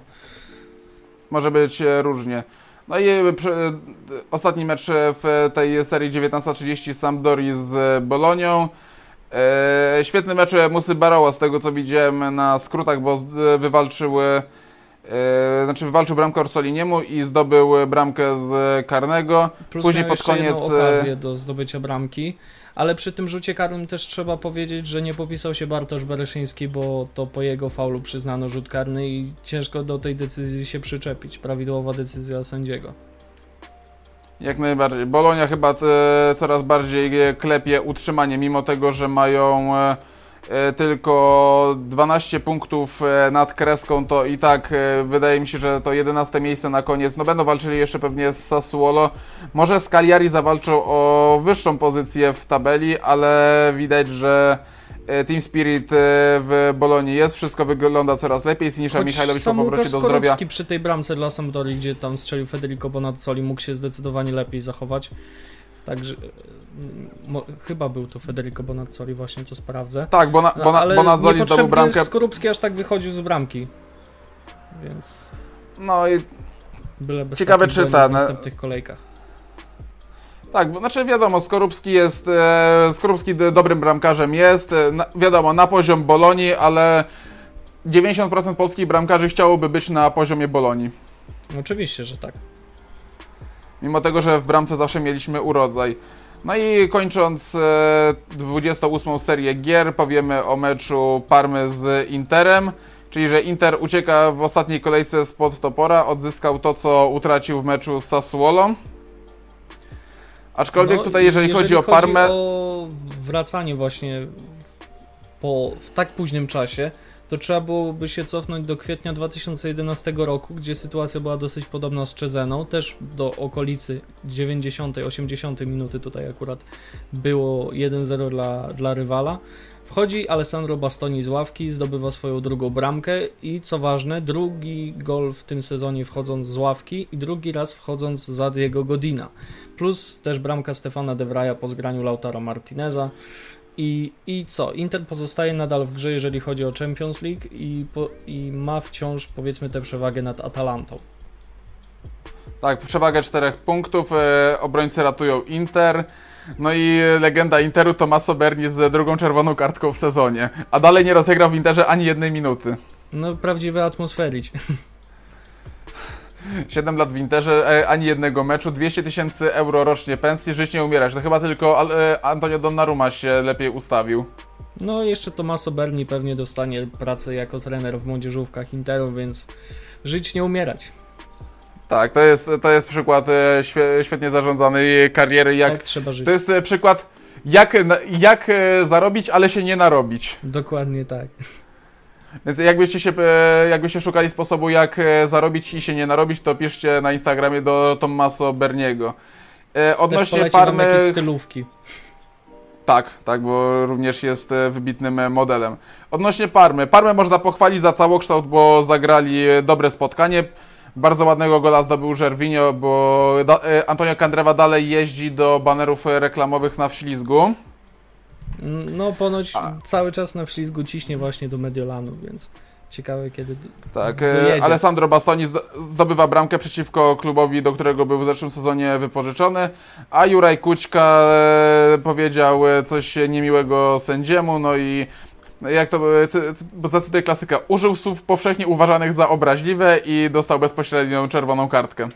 Może być różnie. No i ostatni mecz w tej serii 19.30 Sampdori z Bolonią. Świetny mecz Musy Baroła z tego co widziałem na skrótach, bo wywalczyły Yy, znaczy wywalczył bramkę Orsoliniemu i zdobył bramkę z karnego. Plus Później pod koniec e, okazję do zdobycia bramki, ale przy tym rzucie karnym też trzeba powiedzieć, że nie popisał się Bartosz Bereszyński, bo to po jego faulu przyznano rzut karny i ciężko do tej decyzji się przyczepić. Prawidłowa decyzja sędziego. Jak najbardziej. Bolonia chyba te, coraz bardziej klepie utrzymanie, mimo tego, że mają e, e, tylko 12 punktów e, nad kreską, to i tak e, wydaje mi się, że to 11 miejsce na koniec. No będą walczyli jeszcze pewnie z Sassuolo. Może z Cagliari zawalczą o wyższą pozycję w tabeli, ale widać, że Team Spirit w Bolonii jest, wszystko wygląda coraz lepiej. Sinisza Michajlowicz po powrocie do zdrowia. przy tej bramce dla Sampdori, gdzie tam strzelił Federico Bonazzoli, mógł się zdecydowanie lepiej zachować. Także mo, chyba był to Federico Bonazzoli, właśnie to sprawdzę. Tak, Bona, no, Bona, Bonazzoli zdobył bramkę. Skorupski aż tak wychodził z bramki. Więc. No i. Byle Ciekawe czy ten. W następnych kolejkach. Tak, bo znaczy wiadomo, Skorupski jest, e, Skorupski dobrym bramkarzem jest, e, na, wiadomo, na poziom Bolonii, ale 90% polskich bramkarzy chciałoby być na poziomie Bolonii. Oczywiście, że tak mimo tego, że w bramce zawsze mieliśmy urodzaj. No i kończąc 28 e, serię gier, powiemy o meczu Parmy z Interem, czyli że Inter ucieka w ostatniej kolejce spod topora, odzyskał to, co utracił w meczu z Sassuolo. Aczkolwiek no, tutaj, jeżeli, jeżeli chodzi o Parmę... Chodzi o wracanie właśnie po, w tak późnym czasie, to trzeba byłoby się cofnąć do kwietnia 2011 roku, gdzie sytuacja była dosyć podobna z Czezeną, też do okolicy 90-80 minuty tutaj akurat było 1-0 dla, dla rywala. Wchodzi Alessandro Bastoni z ławki, zdobywa swoją drugą bramkę i co ważne, drugi gol w tym sezonie wchodząc z ławki i drugi raz wchodząc za Diego Godina. Plus też bramka Stefana De Vrija po zgraniu Lautaro Martineza. I, I co? Inter pozostaje nadal w grze, jeżeli chodzi o Champions League i, po, i ma wciąż, powiedzmy, tę przewagę nad Atalantą. Tak, przewagę czterech punktów. E, obrońcy ratują Inter. No i legenda Interu Tomaso Berni z drugą czerwoną kartką w sezonie. A dalej nie rozegrał w Interze ani jednej minuty. No, prawdziwy atmosferić. 7 lat w Interze, e, ani jednego meczu, 200 tysięcy euro rocznie pensji, żyć nie umierać. To chyba tylko e, Antonio Donnarumma się lepiej ustawił. No jeszcze Tomaso Berni pewnie dostanie pracę jako trener w młodzieżówkach Interu, więc żyć nie umierać. Tak, to jest, to jest przykład e, świetnie zarządzanej kariery. Jak, tak trzeba żyć. To jest przykład jak, jak zarobić, ale się nie narobić. Dokładnie tak. Więc jakbyście się, e, jakbyście szukali sposobu, jak e, zarobić i się nie narobić, to piszcie na Instagramie do Tommaso Berniego. E, odnośnie Parmy... jakieś stylówki. Tak, tak, bo również jest wybitnym modelem. Odnośnie Parmy. Parmę można pochwalić za całokształt, bo zagrali dobre spotkanie. Bardzo ładnego gola zdobył Żerwinio, bo Antonio Candreva dalej jeździ do banerów reklamowych na wślizgu. No ponoć A. cały czas na wślizgu ciśnie właśnie do Mediolanu, więc ciekawe kiedy Tak, dojedzie. Alessandro Bastoni zdobywa bramkę przeciwko klubowi, do którego był w zeszłym sezonie wypożyczony, a Juraj Kućka e, powiedział e, coś niemiłego sędziemu, no i jak to zacytuję klasyka, użył słów powszechnie uważanych za obraźliwe i dostał bezpośrednią czerwoną kartkę.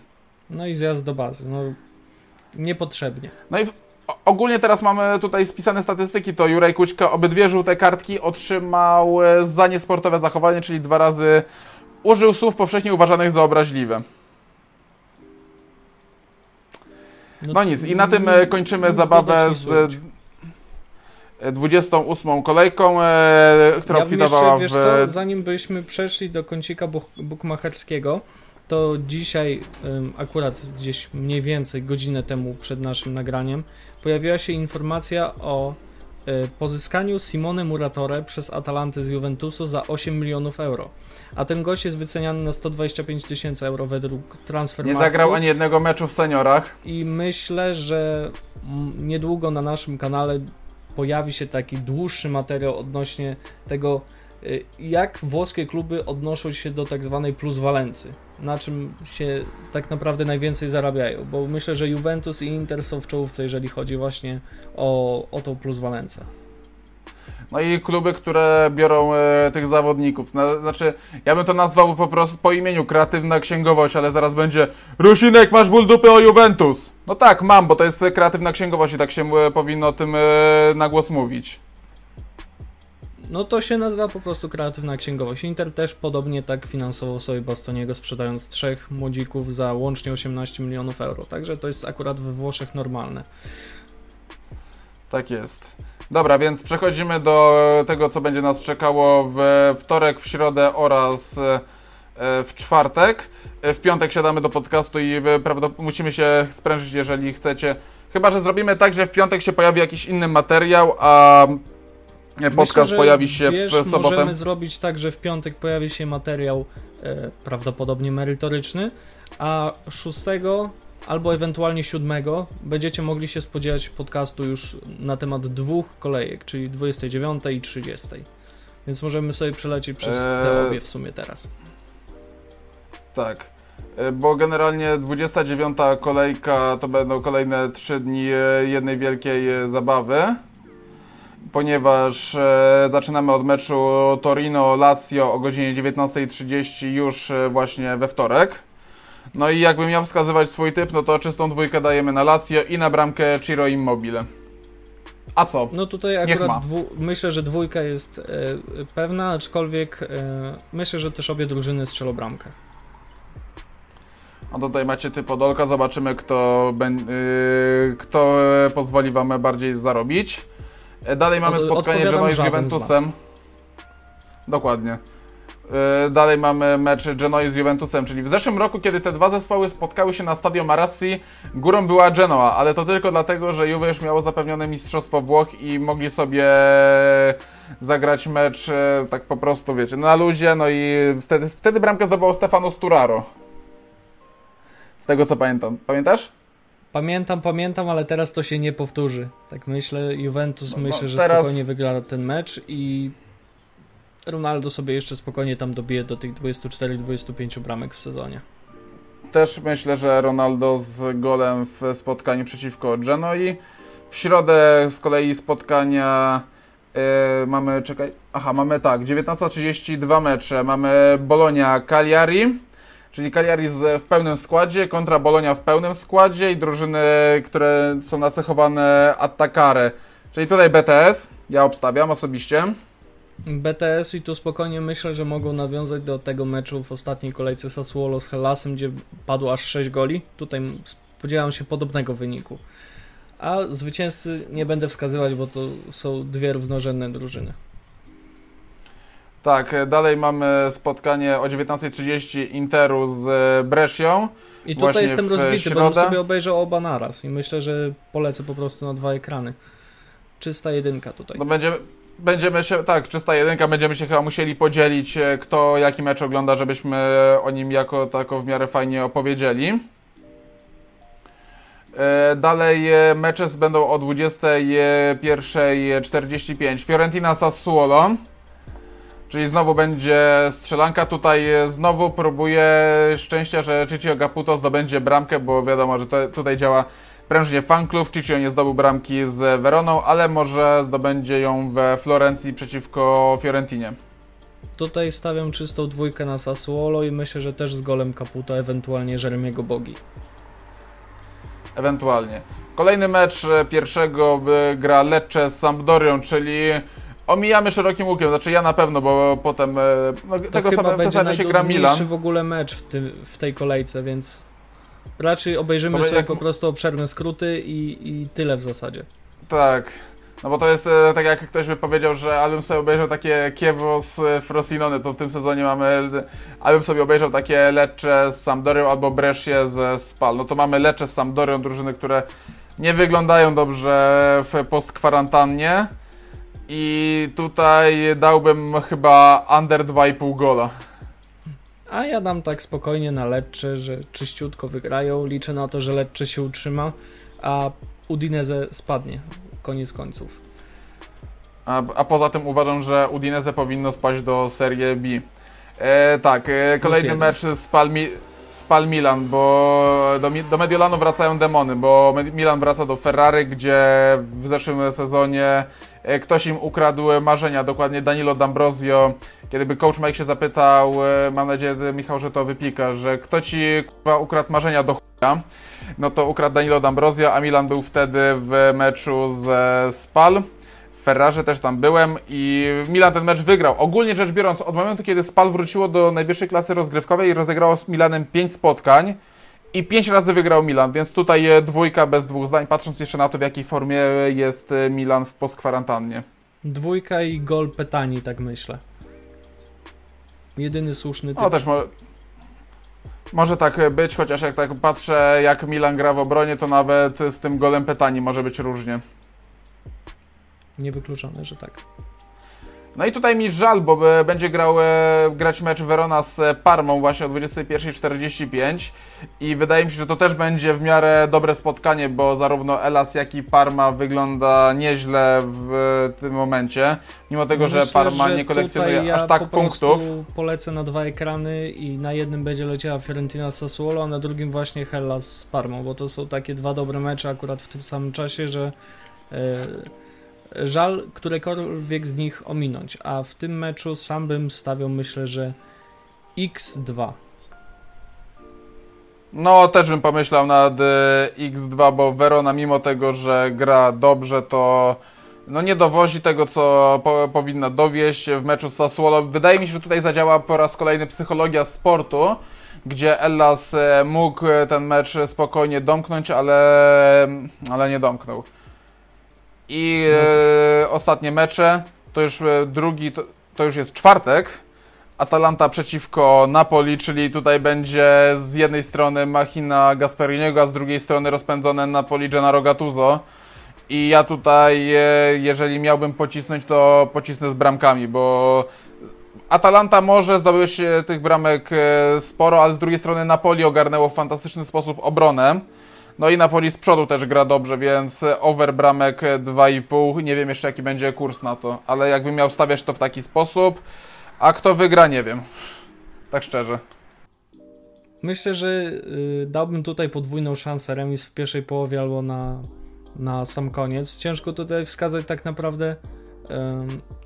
No i zjazd do bazy, no niepotrzebnie. No i w ogólnie teraz mamy tutaj spisane statystyki, to Juraj Kućka obydwie żółte kartki otrzymał e, za niesportowe zachowanie, czyli dwa razy użył słów powszechnie uważanych za obraźliwe. No, no nic, i na tym e, kończymy zabawę z 28 kolejką, e, która ja obfitowała w... Wiesz co, zanim byśmy przeszli do kącika bukmacherskiego, to dzisiaj, akurat gdzieś mniej więcej godzinę temu przed naszym nagraniem, pojawiła się informacja o e, pozyskaniu Simone Muratore przez Atalantę z Juventusu za 8 milionów euro. A ten gość jest wyceniany na 125 tysięcy euro według transfer Nie zagrał ani jednego meczu w seniorach. I myślę, że niedługo na naszym kanale pojawi się taki dłuższy materiał odnośnie tego, jak włoskie kluby odnoszą się do tak zwanej pluswalency? Na czym się tak naprawdę najwięcej zarabiają? Bo myślę, że Juventus i Inter są w czołówce, jeżeli chodzi właśnie o, o tą pluswalencę. No i kluby, które biorą e, tych zawodników. No, znaczy, ja bym to nazwał po prostu po imieniu kreatywna księgowość, ale zaraz będzie Rusinek, masz ból dupy o Juventus. No tak, mam, bo to jest kreatywna księgowość i tak się e, powinno o tym e, na głos mówić. No to się nazywa po prostu kreatywna księgowość. Inter też podobnie tak finansował sobie Bastoniego, sprzedając trzech młodzików za łącznie 18 milionów euro. Także to jest akurat we Włoszech normalne. Tak jest. Dobra, więc przechodzimy do tego, co będzie nas czekało w wtorek, w środę oraz e, w czwartek. E, w piątek siadamy do podcastu i musimy się sprężyć, jeżeli chcecie. Chyba, że zrobimy tak, że w piątek się pojawi jakiś inny materiał, a podcast Myślę, pojawi się wiesz, w sobotę. Możemy zrobić tak, że w piątek pojawi się materiał e, prawdopodobnie merytoryczny, a szóstego albo ewentualnie siódmego będziecie mogli się spodziewać podcastu już na temat dwóch kolejek, czyli 29 i 30. Więc możemy sobie przelecieć przez eee... te obie w sumie teraz. Tak. E, bo generalnie 29 kolejka to będą kolejne 3 dni e, jednej wielkiej e, zabawy. Ponieważ zaczynamy od meczu Torino-Lazio o godzinie 19.30 już właśnie we wtorek. No i jakbym miał wskazywać swój typ, no to czystą dwójkę dajemy na Lazio i na bramkę Ciro Immobile. A co? No tutaj akurat myślę, że dwójka jest e, pewna, aczkolwiek e, myślę, że też obie drużyny strzelą bramkę. A tutaj macie typ Podolka, zobaczymy kto, yy, kto pozwoli wam bardziej zarobić. E, dalej mamy spotkanie Genoa z Juventusem. Dokładnie. E, dalej mamy mecz Genoi z Juventusem, czyli w zeszłym roku, kiedy te dwa zespoły spotkały się na Stadio Marassi, górą była Genoa, ale to tylko dlatego, że Juve już miało zapewnione Mistrzostwo Włoch i mogli sobie zagrać mecz e, tak po prostu, wiecie, na luzie, no i wtedy, wtedy bramkę zdobył Stefano Sturaro. Z tego co pamiętam. Pamiętasz? Pamiętam, pamiętam, ale teraz to się nie powtórzy. Tak myślę, Juventus no, myślę, no, że teraz... spokojnie wygra ten mecz i Ronaldo sobie jeszcze spokojnie tam dobije do tych 24-25 bramek w sezonie. Też myślę, że Ronaldo z golem w spotkaniu przeciwko Genoi. W środę z kolei spotkania yy, mamy, czekaj, aha, mamy tak, 19.32 mecze, mamy Bolonia Cagliari, czyli Cagliari w pełnym składzie kontra Bolonia w pełnym składzie i drużyny, które są nacechowane atakare, czyli tutaj BTS, ja obstawiam osobiście. BTS i tu spokojnie myślę, że mogą nawiązać do tego meczu w ostatniej kolejce Sassuolo z Hellasem, gdzie padło aż 6 goli. Tutaj spodziewam się podobnego wyniku. A zwycięzcy nie będę wskazywać, bo to są dwie równorzędne drużyny. Tak, dalej mamy spotkanie o 19.30 Interu z Brescią. I tutaj jestem rozbity, środę. bo bym sobie obejrzał oba naraz i myślę, że polecę po prostu na dwa ekrany. Czysta jedynka tutaj. No będziemy, będziemy się, tak, czysta jedynka, będziemy się chyba musieli podzielić, e, kto jaki mecz ogląda, żebyśmy o nim jako tako w miarę fajnie opowiedzieli. E, dalej e, mecze będą o 21.45. Fiorentina Sassuolo. Czyli znowu będzie strzelanka. Tutaj znowu próbuję szczęścia, że Ciccio Gaputo zdobędzie bramkę, bo wiadomo, że to, tutaj działa prężnie fanklub. Ciccio nie zdobył bramki z Veroną, ale może zdobędzie ją we Florencji przeciwko Fiorentinie. Tutaj stawiam czystą dwójkę na Sassuolo i myślę, że też z golem Caputo, ewentualnie Jeremiego Bogi. Ewentualnie. Kolejny mecz pierwszego gra Lecce z Sampdorią, czyli omijamy szerokim łukiem, znaczy ja na pewno, bo potem e, no, to tego chyba w tym się gra Milan. w ogóle mecz w, tym, w tej kolejce, więc Raczej obejrzymy bo sobie jak... po prostu obszerne skróty i, i tyle w zasadzie. Tak. No bo to jest e, tak jak ktoś by powiedział, że albym sobie obejrzał takie Kiewo z e, Frosinone, to w tym sezonie mamy albym sobie obejrzał takie Lecce z Sampdorią albo Brescia ze Spal. No to mamy Lecce z Sampdorią, drużyny, które nie wyglądają dobrze w postkwarantannie i tutaj dałbym chyba under 2,5 gola. A ja dam tak spokojnie na Lecce, że czyściutko wygrają. Liczę na to, że Lecce się utrzyma, a Udinese spadnie. Koniec końców. A, a poza tym uważam, że Udinese powinno spaść do Serie B. E, tak, e, kolejny mecz z Palmi spal Milan, bo do, do Mediolanu wracają demony, bo Milan wraca do Ferrari, gdzie w zeszłym sezonie ktoś im ukradł marzenia, dokładnie Danilo D'Ambrosio. Kiedyby coach Mike się zapytał, e, mam nadzieję, Michał, że to wypika, że kto ci ukradł marzenia do chuja, no to ukradł Danilo D'Ambrosio, a Milan był wtedy w meczu ze Spal. W Ferrarze też tam byłem i Milan ten mecz wygrał. Ogólnie rzecz biorąc, od momentu, kiedy Spal wróciło do najwyższej klasy rozgrywkowej i rozegrało z Milanem 5 spotkań i pięć razy wygrał Milan, więc tutaj dwójka bez dwóch zdań, patrząc jeszcze na to, w jakiej formie jest e, Milan w postkwarantannie. Dwójka i gol Petani, tak myślę. Jedyny słuszny typ. O, też mo może tak być, chociaż jak tak patrzę, jak Milan gra w obronie, to nawet z tym golem Petani może być różnie. Niewykluczone, że tak. No i tutaj mi żal, bo będzie grał, e, grać mecz Verona z Parmą właśnie o 21.45 i wydaje mi się, że to też będzie w miarę dobre spotkanie, bo zarówno Elas, jak i Parma wygląda nieźle w tym momencie, mimo tego, Myślę, że Parma że nie kolekcjonuje ja aż tak po punktów. polecę na dwa ekrany i na jednym będzie leciała Fiorentina z Sassuolo, a na drugim właśnie Hellas z Parmą, bo to są takie dwa dobre mecze akurat w tym samym czasie, że e, żal którekolwiek z nich ominąć, a w tym meczu sam bym stawiał myślę, że x2. No, też bym pomyślał nad e, X2, bo Verona mimo tego, że gra dobrze, to no nie dowozi tego, co po, powinna dowieść w meczu z Sassuolo. Wydaje mi się, że tutaj zadziała po raz kolejny psychologia sportu, gdzie Ellas e, mógł ten mecz spokojnie domknąć, ale, ale nie domknął. I e, ostatnie mecze, to już e, drugi, to, to już jest czwartek. Atalanta przeciwko Napoli, czyli tutaj będzie z jednej strony machina Gasperiniego, a z drugiej strony rozpędzone Napoli Gennaro Gattuso. I ja tutaj, e, jeżeli miałbym pocisnąć, to pocisnę z bramkami, bo Atalanta może zdobyć e, tych bramek sporo, ale z drugiej strony Napoli ogarnęło w fantastyczny sposób obronę. No i Napoli z przodu też gra dobrze, więc over bramek 2,5. Nie wiem jeszcze jaki będzie kurs na to, ale jakbym miał stawiać to w taki sposób, a kto wygra, nie wiem. Tak szczerze. Myślę, że y, dałbym tutaj podwójną szansę remis w pierwszej połowie albo na, na sam koniec. Ciężko tutaj wskazać tak naprawdę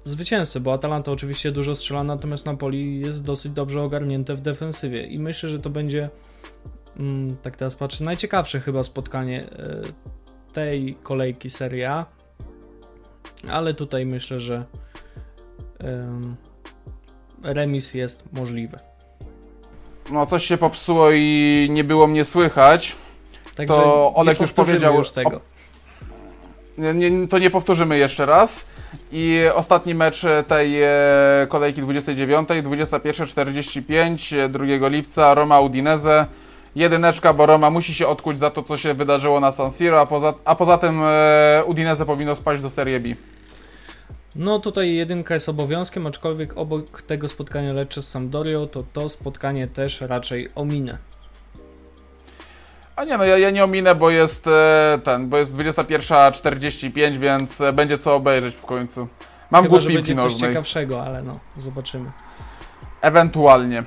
zwycięzcę, bo Atalanta oczywiście dużo strzela, natomiast Napoli jest dosyć dobrze ogarnięte w defensywie i myślę, że to będzie ym, tak teraz patrzę, najciekawsze chyba spotkanie y, tej kolejki Serie A, ale tutaj myślę, że remis jest możliwy. No coś się popsuło i nie było mnie słychać. Także To Olek już powiedział już tego. Nie, to nie powtórzymy jeszcze raz. I ostatni mecz tej e, kolejki 29, 21.45, 2 lipca, Roma Udinese. Jedyneczka, bo Roma musi się odkuć za to, co się wydarzyło na San Siro, a poza, a poza tym e, Udinese powinno spaść do Serie B. No tutaj jedynka jest obowiązkiem, aczkolwiek obok tego spotkania Lecce z Sampdorią, to to spotkanie też raczej ominę. A nie, no ja, ja nie ominę, bo jest e, ten, bo jest 21.45, więc e, będzie co obejrzeć w końcu. Mam Chyba, głód że będzie coś nożnej. ciekawszego, ale no, zobaczymy. Ewentualnie.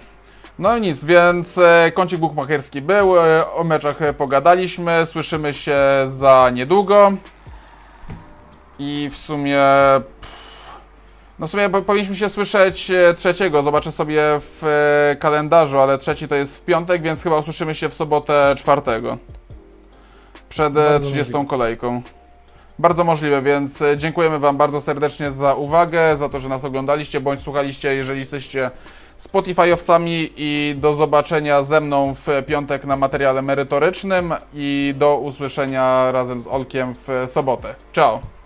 No nic, więc e, kącik bukmacherski był, e, o meczach e, pogadaliśmy, słyszymy się za niedługo. I w sumie... No w sumie po- powinniśmy się słyszeć trzeciego, zobaczę sobie w kalendarzu, ale trzeci to jest w piątek, więc chyba usłyszymy się w sobotę czwartego. Przed Bardzo 30 możliwe. kolejką. Bardzo możliwe, więc dziękujemy Wam bardzo serdecznie za uwagę, za to, że nas oglądaliście bądź słuchaliście, jeżeli jesteście Spotify'owcami i do zobaczenia ze mną w piątek na materiale merytorycznym i do usłyszenia razem z Olkiem w sobotę. Ciao!